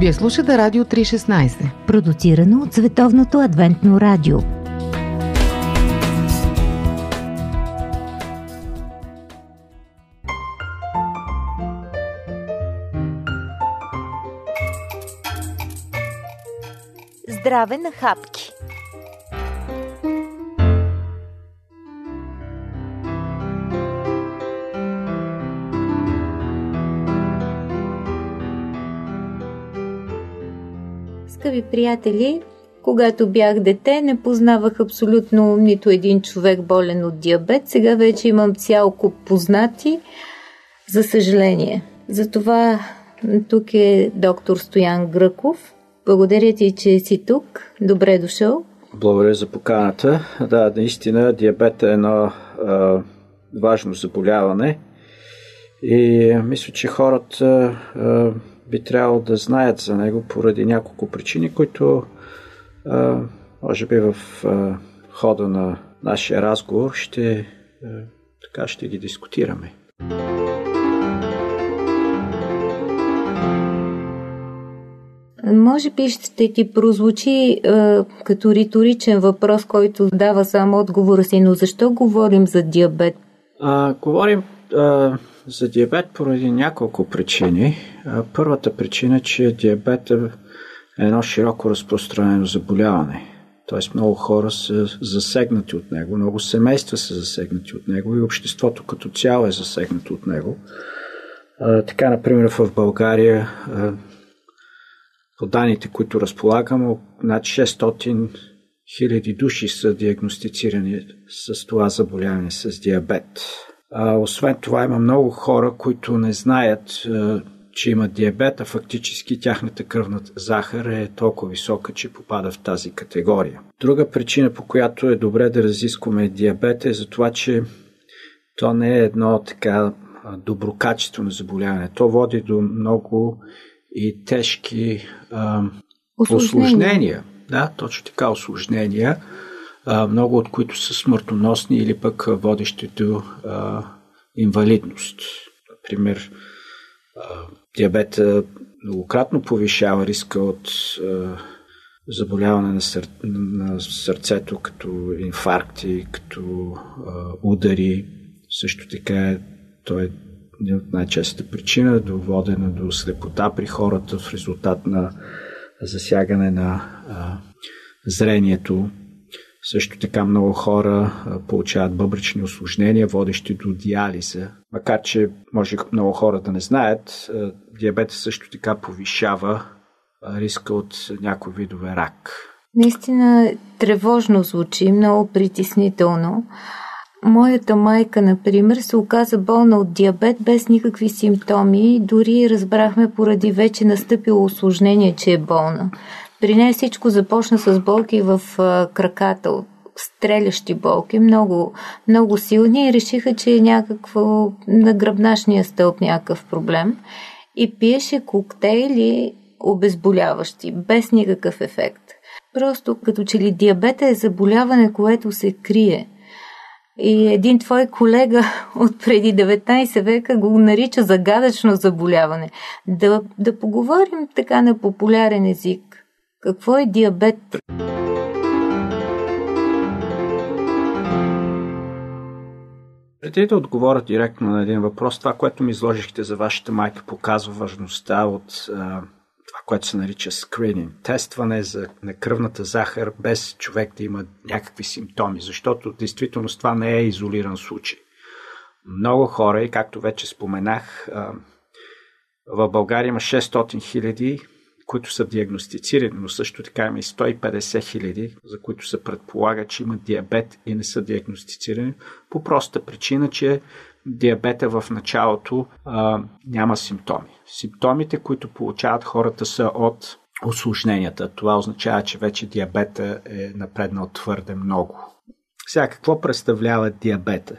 Вие слушате Радио 316, продуцирано от Световното адвентно радио. Здраве на хапки! Скъпи приятели, когато бях дете, не познавах абсолютно нито един човек болен от диабет. Сега вече имам цял куп познати, за съжаление. Затова тук е доктор Стоян Гръков. Благодаря ти, че си тук. Добре дошъл. Благодаря за поканата. Да, наистина диабет е едно а, важно заболяване и мисля, че хората а, би трябвало да знаят за него поради няколко причини, които а, може би в а, хода на нашия разговор ще, а, така ще ги дискутираме. Може би ще ти прозвучи е, като риторичен въпрос, който дава само отговора си, но защо говорим за диабет? А, говорим а, за диабет поради няколко причини. Първата причина е, че диабет е едно широко разпространено заболяване. Тоест много хора са засегнати от него, много семейства са засегнати от него и обществото като цяло е засегнато от него. Така, например, в България по данните, които разполагам, над 600 хиляди души са диагностицирани с това заболяване с диабет. Освен това има много хора, които не знаят, че имат диабет, а фактически тяхната кръвна захар е толкова висока, че попада в тази категория. Друга причина, по която е добре да разискваме диабет е за това, че то не е едно така доброкачествено заболяване. То води до много и тежки а, осложнения. Да, точно така осложнения много от които са смъртоносни или пък водещи до а, инвалидност. Например, а, диабета многократно повишава риска от заболяване на, сър... на сърцето, като инфаркти, като удари. Също така е, той е най-честата причина до водена до слепота при хората в резултат на засягане на а, зрението. Също така много хора получават бъбречни осложнения, водещи до диализа. Макар, че може много хора да не знаят, диабетът също така повишава риска от някои видове рак. Наистина тревожно звучи, много притеснително. Моята майка, например, се оказа болна от диабет без никакви симптоми. Дори разбрахме поради вече настъпило осложнение, че е болна. При нея всичко започна с болки в краката, стрелящи болки, много, много силни и решиха, че е някакво на гръбначния стълб някакъв проблем. И пиеше коктейли обезболяващи, без никакъв ефект. Просто като че ли диабета е заболяване, което се крие. И един твой колега от преди 19 века го нарича загадъчно заболяване. Да, да поговорим така на популярен език. Какво е диабет? Преди да отговоря директно на един въпрос, това, което ми изложихте за вашата майка, показва важността от а, това, което се нарича скрининг. Тестване за, на кръвната захар без човек да има някакви симптоми, защото действително това не е изолиран случай. Много хора, и както вече споменах, а, в България има 600 хиляди които са диагностицирани, но също така има и 150 хиляди, за които се предполага, че имат диабет и не са диагностицирани, по проста причина, че диабета в началото а, няма симптоми. Симптомите, които получават хората са от осложненията. Това означава, че вече диабета е напреднал твърде много. Сега, какво представлява диабета?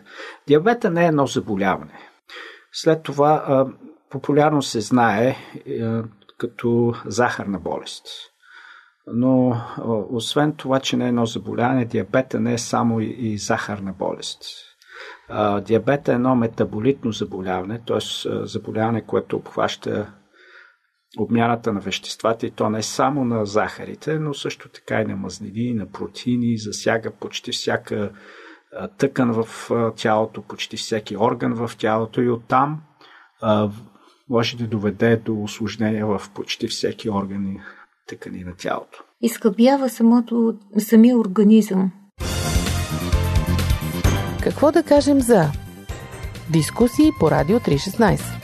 Диабета не е едно заболяване. След това а, популярно се знае, като захарна болест. Но освен това, че не е едно заболяване, диабета не е само и захарна болест. Диабета е едно метаболитно заболяване, т.е. заболяване, което обхваща обмяната на веществата и то не само на захарите, но също така и на мазнини, на протеини, засяга почти всяка тъкан в тялото, почти всеки орган в тялото и оттам може да доведе до осложнения в почти всеки орган и тъкани на тялото. Изхъбява самото, самия организъм. Какво да кажем за дискусии по Радио 316?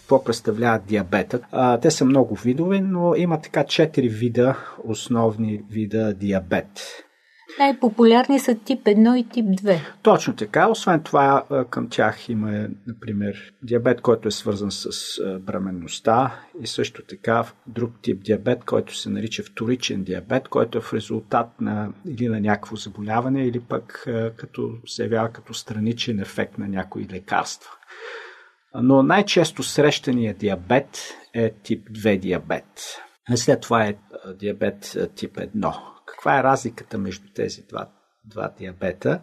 Какво представляват диабетът? А, те са много видове, но има така четири вида, основни вида диабет. Най-популярни са тип 1 и тип 2. Точно така. Освен това, към тях има, например, диабет, който е свързан с бременността и също така друг тип диабет, който се нарича вторичен диабет, който е в резултат на или на някакво заболяване, или пък като се явява като страничен ефект на някои лекарства. Но най-често срещания диабет е тип 2 диабет. След това е диабет тип 1 каква е разликата между тези два, два диабета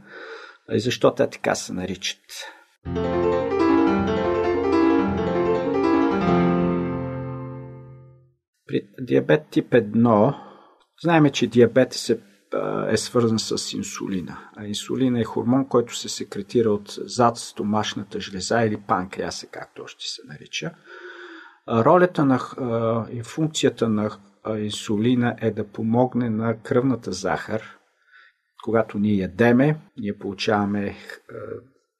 и защо те така се наричат. При диабет тип 1 знаем, че диабет се е свързан с инсулина. А инсулина е хормон, който се секретира от зад стомашната жлеза или панкреаса, както още се нарича. Ролята на и функцията на инсулина е да помогне на кръвната захар. Когато ние ядеме, ние получаваме,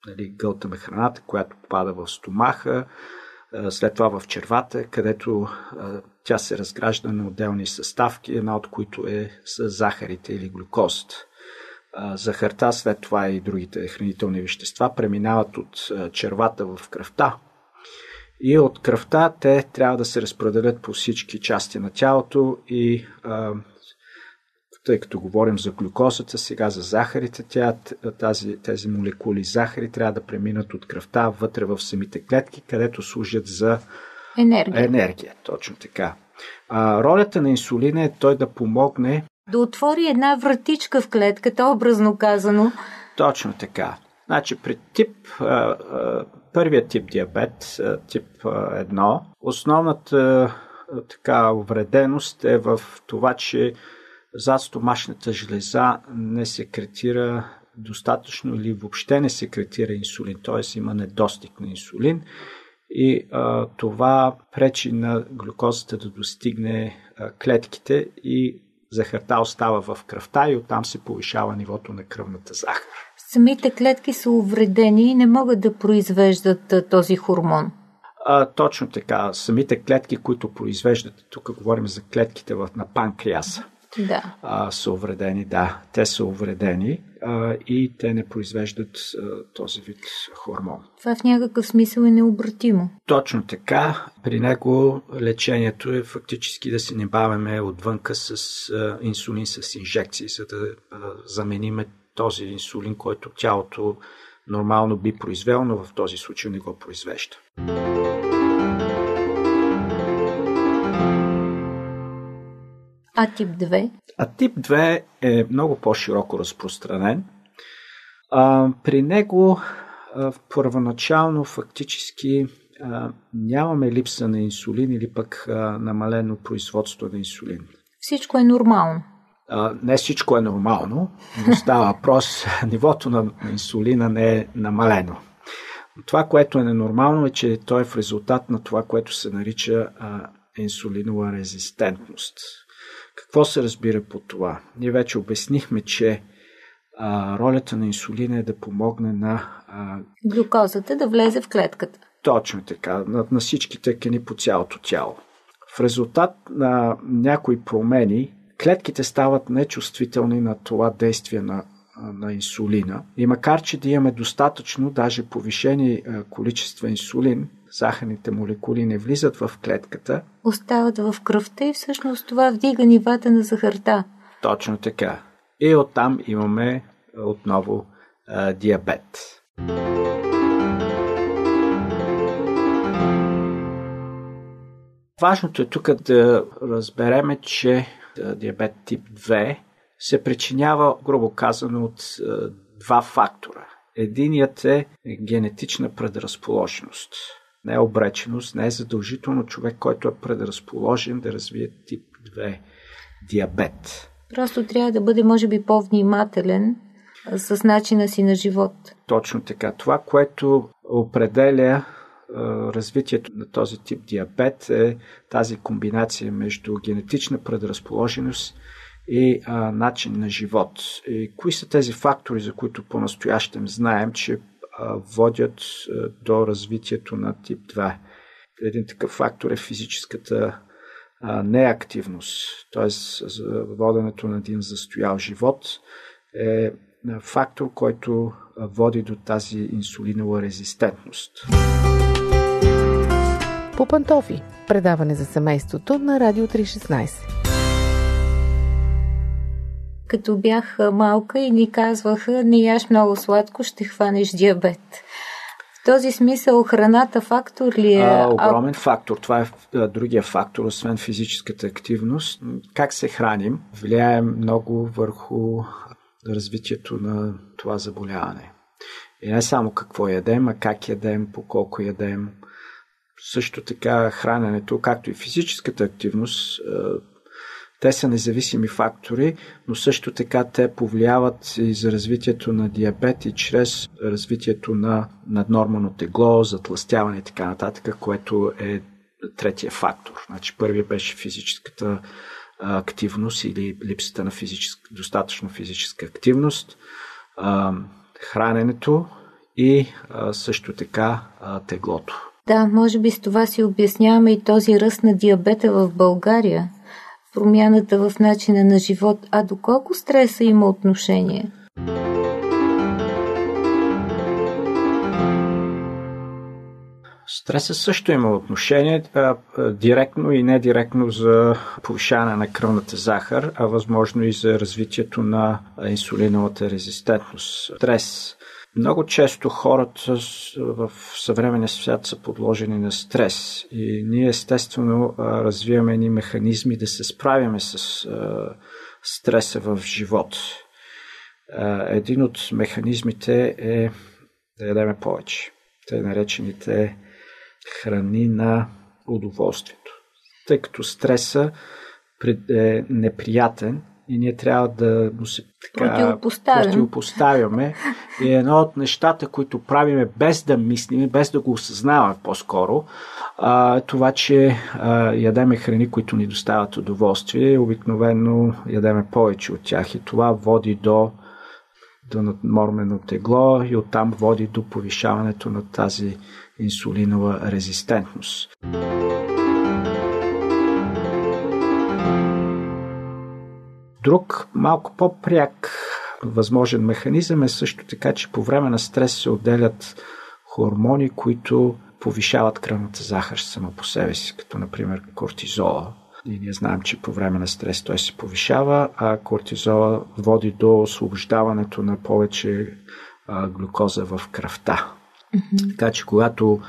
нали, гълтаме храната, която попада в стомаха, след това в червата, където тя се разгражда на отделни съставки, една от които е с захарите или глюкозата. Захарта, след това и другите хранителни вещества преминават от червата в кръвта, и от кръвта те трябва да се разпределят по всички части на тялото и а, тъй като говорим за глюкозата, сега за захарите, тя, тази, тези молекули захари трябва да преминат от кръвта вътре в самите клетки, където служат за енергия. енергия точно така. А, ролята на инсулина е той да помогне да отвори една вратичка в клетката, образно казано. Точно така. Значи при тип а, а, първият тип диабет, тип 1, основната така увреденост е в това, че зад стомашната жлеза не секретира достатъчно или въобще не секретира инсулин, т.е. има недостиг на инсулин и а, това пречи на глюкозата да достигне а, клетките и захарта остава в кръвта и оттам се повишава нивото на кръвната захар самите клетки са увредени и не могат да произвеждат този хормон. А, точно така. Самите клетки, които произвеждат, тук говорим за клетките в, на панкреаса, да. а, са увредени. Да, те са увредени а, и те не произвеждат а, този вид хормон. Това в някакъв смисъл е необратимо. Точно така. При него лечението е фактически да се не бавяме отвънка с а, инсулин с инжекции, за да а, замениме този инсулин, който тялото нормално би произвел, но в този случай не го произвежда. А тип 2? А тип 2 е много по-широко разпространен. А, при него а, първоначално фактически а, нямаме липса на инсулин или пък а, намалено производство на инсулин. Всичко е нормално не всичко е нормално, но става въпрос, нивото на инсулина не е намалено. Това, което е ненормално е, че той е в резултат на това, което се нарича а, инсулинова резистентност. Какво се разбира по това? Ние вече обяснихме, че а, ролята на инсулина е да помогне на... А, Глюкозата да влезе в клетката. Точно така, на, на всички тъкани по цялото тяло. В резултат на някои промени клетките стават нечувствителни на това действие на, на инсулина. И макар, че да имаме достатъчно, даже повишени количества инсулин, захарните молекули не влизат в клетката. Остават в кръвта и всъщност това вдига нивата на захарта. Точно така. И оттам имаме отново а, диабет. Важното е тук да разбереме, че диабет тип 2 се причинява, грубо казано, от два фактора. Единият е генетична предразположеност. не е обреченост, не е задължително човек, който е предразположен да развие тип 2 диабет. Просто трябва да бъде, може би, по-внимателен с начина си на живот. Точно така. Това, което определя развитието на този тип диабет е тази комбинация между генетична предразположеност и а, начин на живот. И кои са тези фактори, за които по-настоящем знаем, че а, водят а, до развитието на тип 2? Един такъв фактор е физическата а, неактивност, т.е. воденето на един застоял живот е фактор, който води до тази инсулинова резистентност. По пантофи. Предаване за семейството на Радио 316. Като бях малка и ни казваха, не яш много сладко, ще хванеш диабет. В този смисъл храната фактор ли е? А, огромен фактор. Това е другия фактор, освен физическата активност. Как се храним влияе много върху развитието на това заболяване. И не само какво ядем, а как ядем, по колко ядем. Също така храненето, както и физическата активност, те са независими фактори, но също така те повлияват и за развитието на диабет и чрез развитието на наднормално тегло, затластяване и така нататък, което е третия фактор. Значи първият беше физическата активност или липсата на физическа, достатъчно физическа активност, храненето и също така теглото. Да, може би с това си обясняваме и този ръст на диабета в България, промяната в начина на живот. А доколко стреса има отношение? Стресът също има отношение а, директно и недиректно за повишаване на кръвната захар, а възможно и за развитието на инсулиновата резистентност. Стрес. Много често хората в съвременния свят са подложени на стрес и ние естествено развиваме ни механизми да се справяме с стреса в живот. Един от механизмите е да ядеме повече. Те наречените храни на удоволствието. Тъй като стреса е неприятен и ние трябва да му се така, противопоставяме. И едно от нещата, които правиме без да мислим, без да го осъзнаваме по-скоро, а, това, че а, ядеме храни, които ни доставят удоволствие, обикновено ядеме повече от тях и това води до до надмормено тегло и оттам води до повишаването на тази инсулинова резистентност. Друг малко по-пряк възможен механизъм е също така, че по време на стрес се отделят хормони, които повишават кръвната захар само по себе си, като например кортизола. И ние знаем, че по време на стрес той се повишава, а кортизола води до освобождаването на повече а, глюкоза в кръвта. Mm-hmm. Така че когато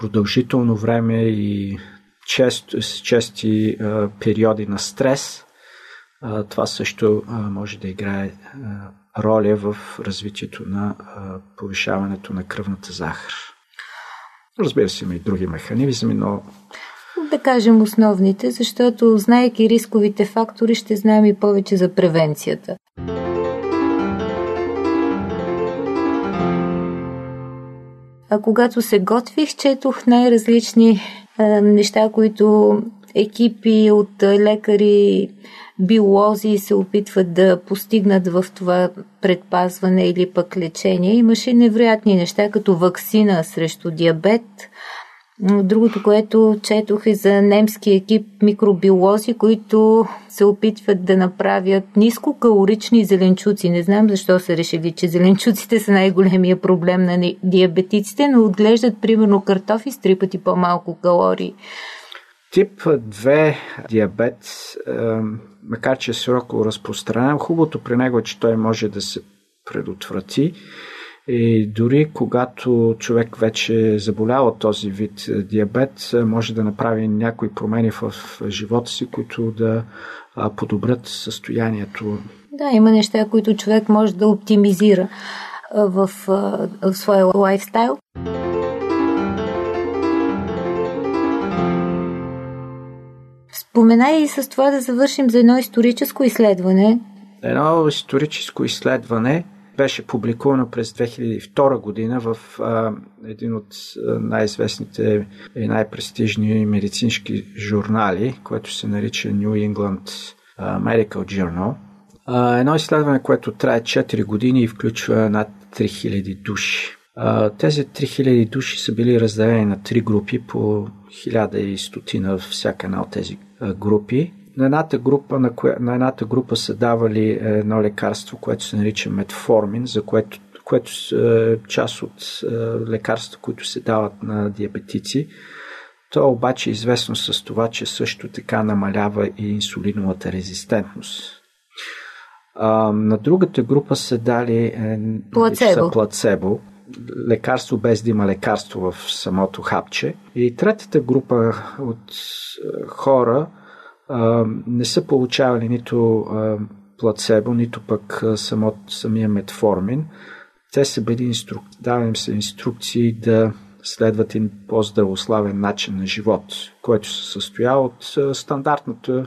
продължително време и чест, чести а, периоди на стрес, това също може да играе роля в развитието на повишаването на кръвната захар. Разбира се, има и други механизми, но да кажем основните, защото знаеки рисковите фактори, ще знаем и повече за превенцията. А когато се готвих, четох най-различни а, неща, които екипи от лекари, биолози се опитват да постигнат в това предпазване или пък лечение. Имаше невероятни неща, като вакцина срещу диабет – Другото, което четох е за немски екип микробиолози, които се опитват да направят нискокалорични зеленчуци. Не знам защо са решили, че зеленчуците са най-големия проблем на диабетиците, но отглеждат примерно картофи с три пъти по-малко калории. Тип 2 диабет, макар че е широко разпространен, хубавото при него е, че той може да се предотврати и дори когато човек вече е заболял от този вид диабет, може да направи някои промени в живота си, които да подобрят състоянието. Да, има неща, които човек може да оптимизира в, в своя лайфстайл. Споменай и с това да завършим за едно историческо изследване. Едно историческо изследване беше публикувано през 2002 година в а, един от най-известните и най-престижни медицински журнали, което се нарича New England Medical Journal. А, едно изследване, което трае 4 години и включва над 3000 души. Тези 3000 души са били разделени на три групи по 1100 на всяка една от тези групи на едната група, на, кое, на едната група са давали едно лекарство, което се нарича метформин, за което, което е част от е, лекарства, които се дават на диабетици. То обаче е известно с това, че също така намалява и инсулиновата резистентност. А, на другата група са дали е, плацебо. плацебо, лекарство без да има лекарство в самото хапче. И третата група от е, хора не са получавали нито плацебо, нито пък само, самия метформин. Те са били инструк... давани се инструкции да следват един по-здравославен начин на живот, който се състоява от стандартната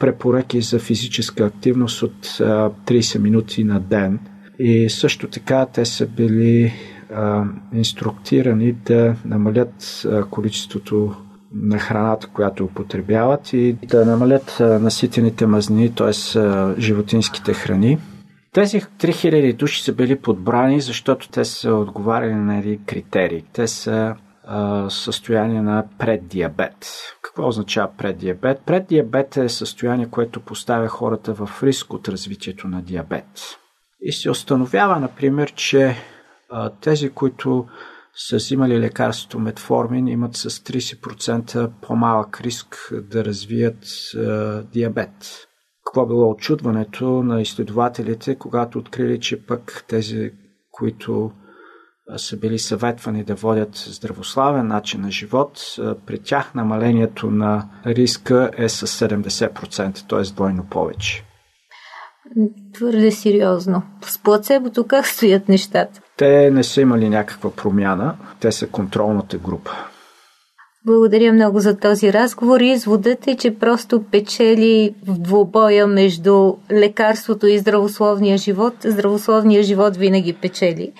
препоръки за физическа активност от 30 минути на ден. И също така те са били а, инструктирани да намалят а, количеството на храната, която употребяват и да намалят наситените мазнини, т.е. животинските храни. Тези 3000 души са били подбрани, защото те са отговаряли на един критерий. Те са състояние на преддиабет. Какво означава преддиабет? Преддиабет е състояние, което поставя хората в риск от развитието на диабет. И се установява, например, че тези, които са взимали лекарството метформин, имат с 30% по-малък риск да развият диабет. Какво било очудването на изследователите, когато открили, че пък тези, които са били съветвани да водят здравославен начин на живот, при тях намалението на риска е с 70%, т.е. двойно повече. Твърде сериозно. С плацебото как стоят нещата? Те не са имали някаква промяна. Те са контролната група. Благодаря много за този разговор. Изводът е, че просто печели в двобоя между лекарството и здравословния живот. Здравословния живот винаги печели.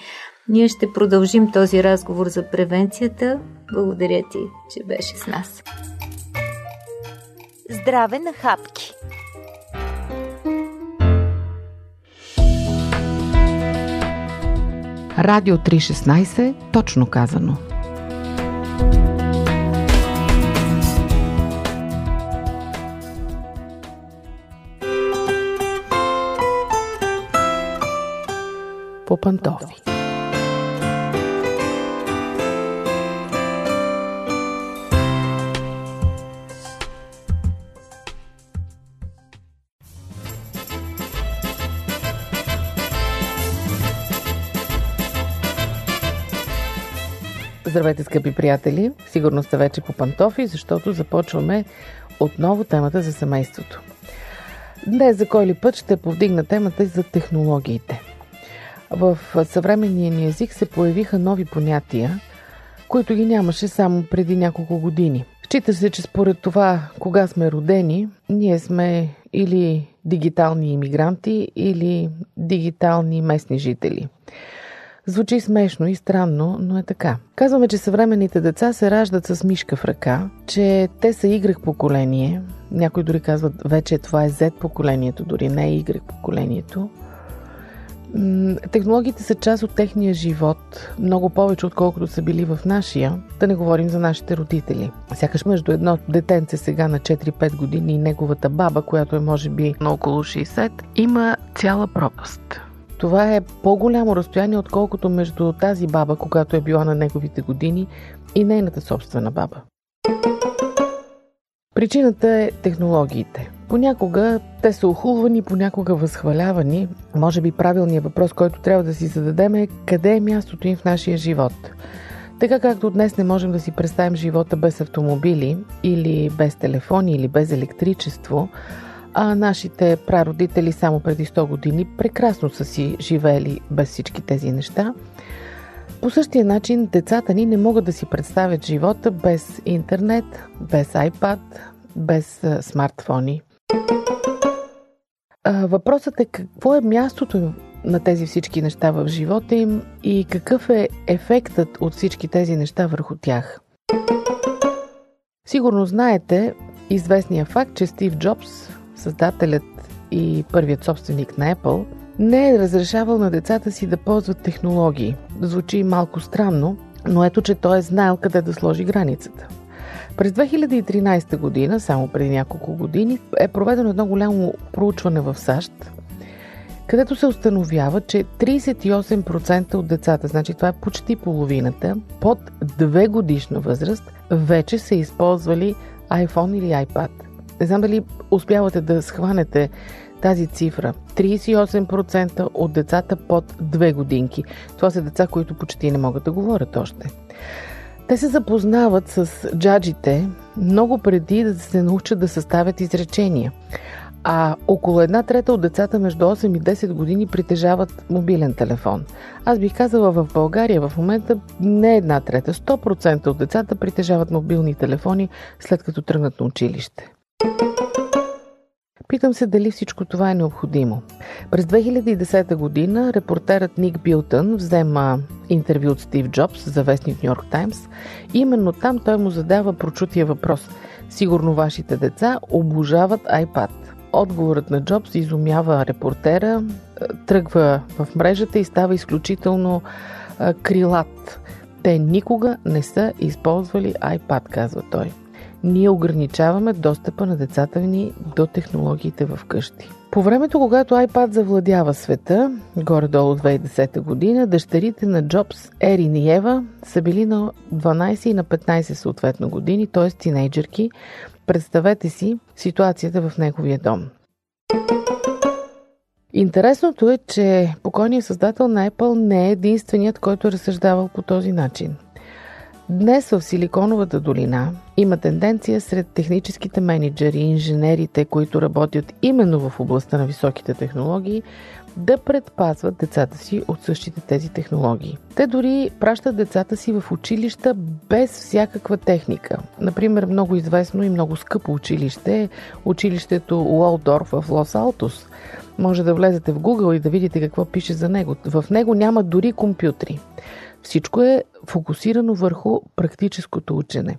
Ние ще продължим този разговор за превенцията. Благодаря ти, че беше с нас. Здраве на хапки! Радио 316, точно казано. По пантофи. Здравейте, скъпи приятели! Сигурно сте вече по пантофи, защото започваме отново темата за семейството. Днес за кой ли път ще повдигна темата за технологиите. В съвременния ни език се появиха нови понятия, които ги нямаше само преди няколко години. Счита се, че според това, кога сме родени, ние сме или дигитални иммигранти, или дигитални местни жители – Звучи смешно и странно, но е така. Казваме, че съвременните деца се раждат с мишка в ръка, че те са Y поколение. Някои дори казват, вече това е Z поколението, дори не е Y поколението. Технологиите са част от техния живот, много повече отколкото са били в нашия, да не говорим за нашите родители. Сякаш между едно детенце сега на 4-5 години и неговата баба, която е може би на около 60, има цяла пропаст. Това е по-голямо разстояние, отколкото между тази баба, когато е била на неговите години, и нейната собствена баба. Причината е технологиите. Понякога те са охулвани, понякога възхвалявани. Може би правилният въпрос, който трябва да си зададем е къде е мястото им в нашия живот. Така както днес не можем да си представим живота без автомобили или без телефони или без електричество, а нашите прародители само преди 100 години прекрасно са си живели без всички тези неща. По същия начин децата ни не могат да си представят живота без интернет, без iPad, без смартфони. Въпросът е какво е мястото на тези всички неща в живота им и какъв е ефектът от всички тези неща върху тях. Сигурно знаете известния факт, че Стив Джобс, създателят и първият собственик на Apple, не е разрешавал на децата си да ползват технологии. Звучи малко странно, но ето, че той е знаел къде да сложи границата. През 2013 година, само преди няколко години, е проведено едно голямо проучване в САЩ, където се установява, че 38% от децата, значи това е почти половината, под 2 годишна възраст, вече са използвали iPhone или iPad. Не знам дали успявате да схванете тази цифра. 38% от децата под 2 годинки. Това са деца, които почти не могат да говорят още. Те се запознават с джаджите много преди да се научат да съставят изречения. А около една трета от децата между 8 и 10 години притежават мобилен телефон. Аз бих казала в България в момента не една трета, 100% от децата притежават мобилни телефони след като тръгнат на училище. Питам се дали всичко това е необходимо. През 2010 година репортерът Ник Билтън взема интервю от Стив Джобс за вестник Нью Йорк Таймс. Именно там той му задава прочутия въпрос. Сигурно вашите деца обожават iPad. Отговорът на Джобс изумява репортера, тръгва в мрежата и става изключително крилат. Те никога не са използвали iPad, казва той ние ограничаваме достъпа на децата ни до технологиите в къщи. По времето, когато iPad завладява света, горе-долу 2010 година, дъщерите на Джобс, Ерин и Ева, са били на 12 и на 15 съответно години, т.е. тинейджърки. Представете си ситуацията в неговия дом. Интересното е, че покойният създател на Apple не е единственият, който е разсъждавал по този начин – Днес в Силиконовата долина има тенденция сред техническите менеджери и инженерите, които работят именно в областта на високите технологии, да предпазват децата си от същите тези технологии. Те дори пращат децата си в училища без всякаква техника. Например, много известно и много скъпо училище е училището Уолдорф в Лос Алтос. Може да влезете в Google и да видите какво пише за него. В него няма дори компютри. Всичко е фокусирано върху практическото учене.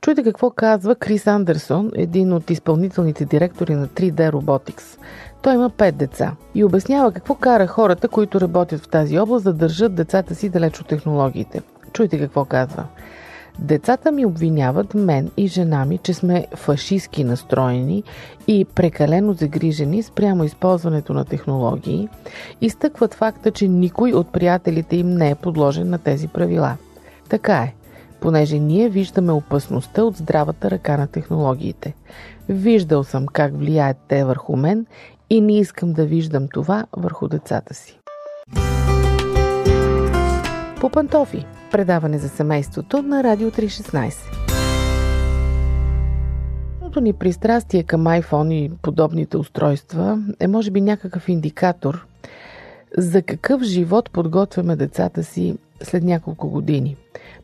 Чуйте какво казва Крис Андерсон, един от изпълнителните директори на 3D Robotics. Той има пет деца и обяснява какво кара хората, които работят в тази област, да държат децата си далеч от технологиите. Чуйте какво казва. Децата ми обвиняват мен и жена ми, че сме фашистски настроени и прекалено загрижени спрямо използването на технологии. Изтъкват факта, че никой от приятелите им не е подложен на тези правила. Така е, понеже ние виждаме опасността от здравата ръка на технологиите. Виждал съм как влияят те върху мен и не искам да виждам това върху децата си. По пантофи – Предаване за семейството на Радио 316. Основното ни пристрастие към iPhone и подобните устройства е може би някакъв индикатор за какъв живот подготвяме децата си след няколко години.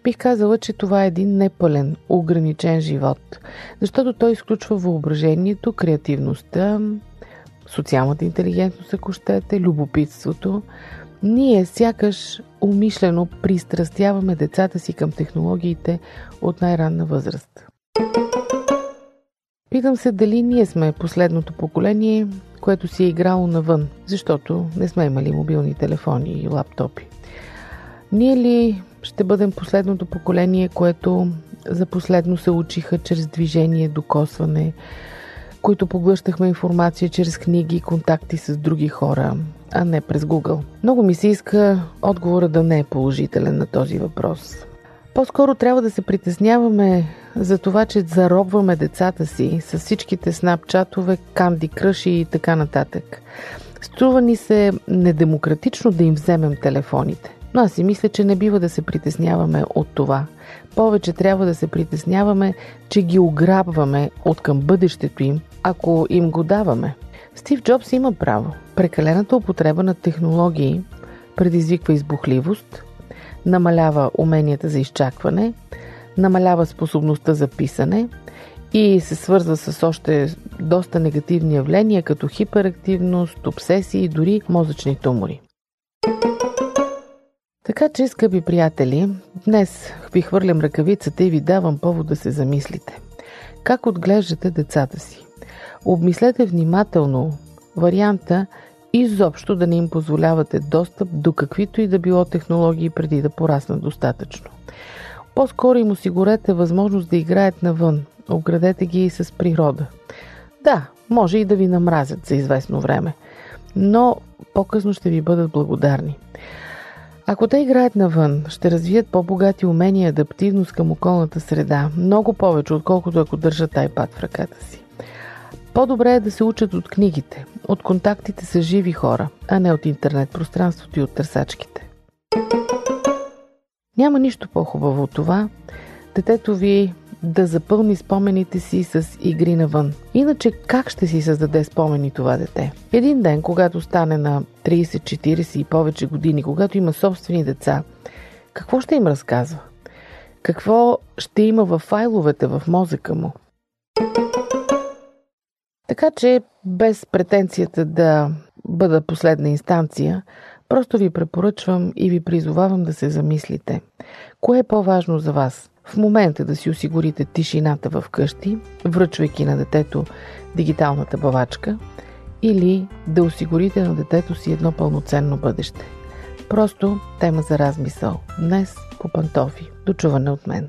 Бих казала, че това е един непълен, ограничен живот, защото той изключва въображението, креативността, социалната интелигентност, ако щете, любопитството, ние сякаш умишлено пристрастяваме децата си към технологиите от най-ранна възраст. Питам се дали ние сме последното поколение, което си е играло навън, защото не сме имали мобилни телефони и лаптопи. Ние ли ще бъдем последното поколение, което за последно се учиха чрез движение, докосване, които поглъщахме информация чрез книги контакти с други хора, а не през Google. Много ми се иска отговора да не е положителен на този въпрос. По-скоро трябва да се притесняваме за това, че заробваме децата си с всичките снапчатове, канди кръши и така нататък. Струва ни се недемократично да им вземем телефоните. Но аз си мисля, че не бива да се притесняваме от това. Повече трябва да се притесняваме, че ги ограбваме от към бъдещето им, ако им го даваме. Стив Джобс има право. Прекалената употреба на технологии предизвиква избухливост, намалява уменията за изчакване, намалява способността за писане и се свързва с още доста негативни явления, като хиперактивност, обсесии и дори мозъчни тумори. Така че, скъпи приятели, днес ви хвърлям ръкавицата и ви давам повод да се замислите. Как отглеждате децата си? Обмислете внимателно варианта изобщо да не им позволявате достъп до каквито и да било технологии преди да пораснат достатъчно. По-скоро им осигурете възможност да играят навън, оградете ги и с природа. Да, може и да ви намразят за известно време, но по-късно ще ви бъдат благодарни. Ако те играят навън, ще развият по-богати умения и адаптивност към околната среда, много повече, отколкото ако държат iPad в ръката си. По-добре е да се учат от книгите, от контактите с живи хора, а не от интернет пространството и от търсачките. Няма нищо по-хубаво от това детето ви да запълни спомените си с игри навън. Иначе как ще си създаде спомени това дете? Един ден, когато стане на 30, 40 и повече години, когато има собствени деца, какво ще им разказва? Какво ще има в файловете в мозъка му? Така че, без претенцията да бъда последна инстанция, просто ви препоръчвам и ви призовавам да се замислите. Кое е по-важно за вас? В момента да си осигурите тишината в къщи, връчвайки на детето дигиталната бавачка, или да осигурите на детето си едно пълноценно бъдеще. Просто тема за размисъл. Днес по пантофи. Дочуване от мен.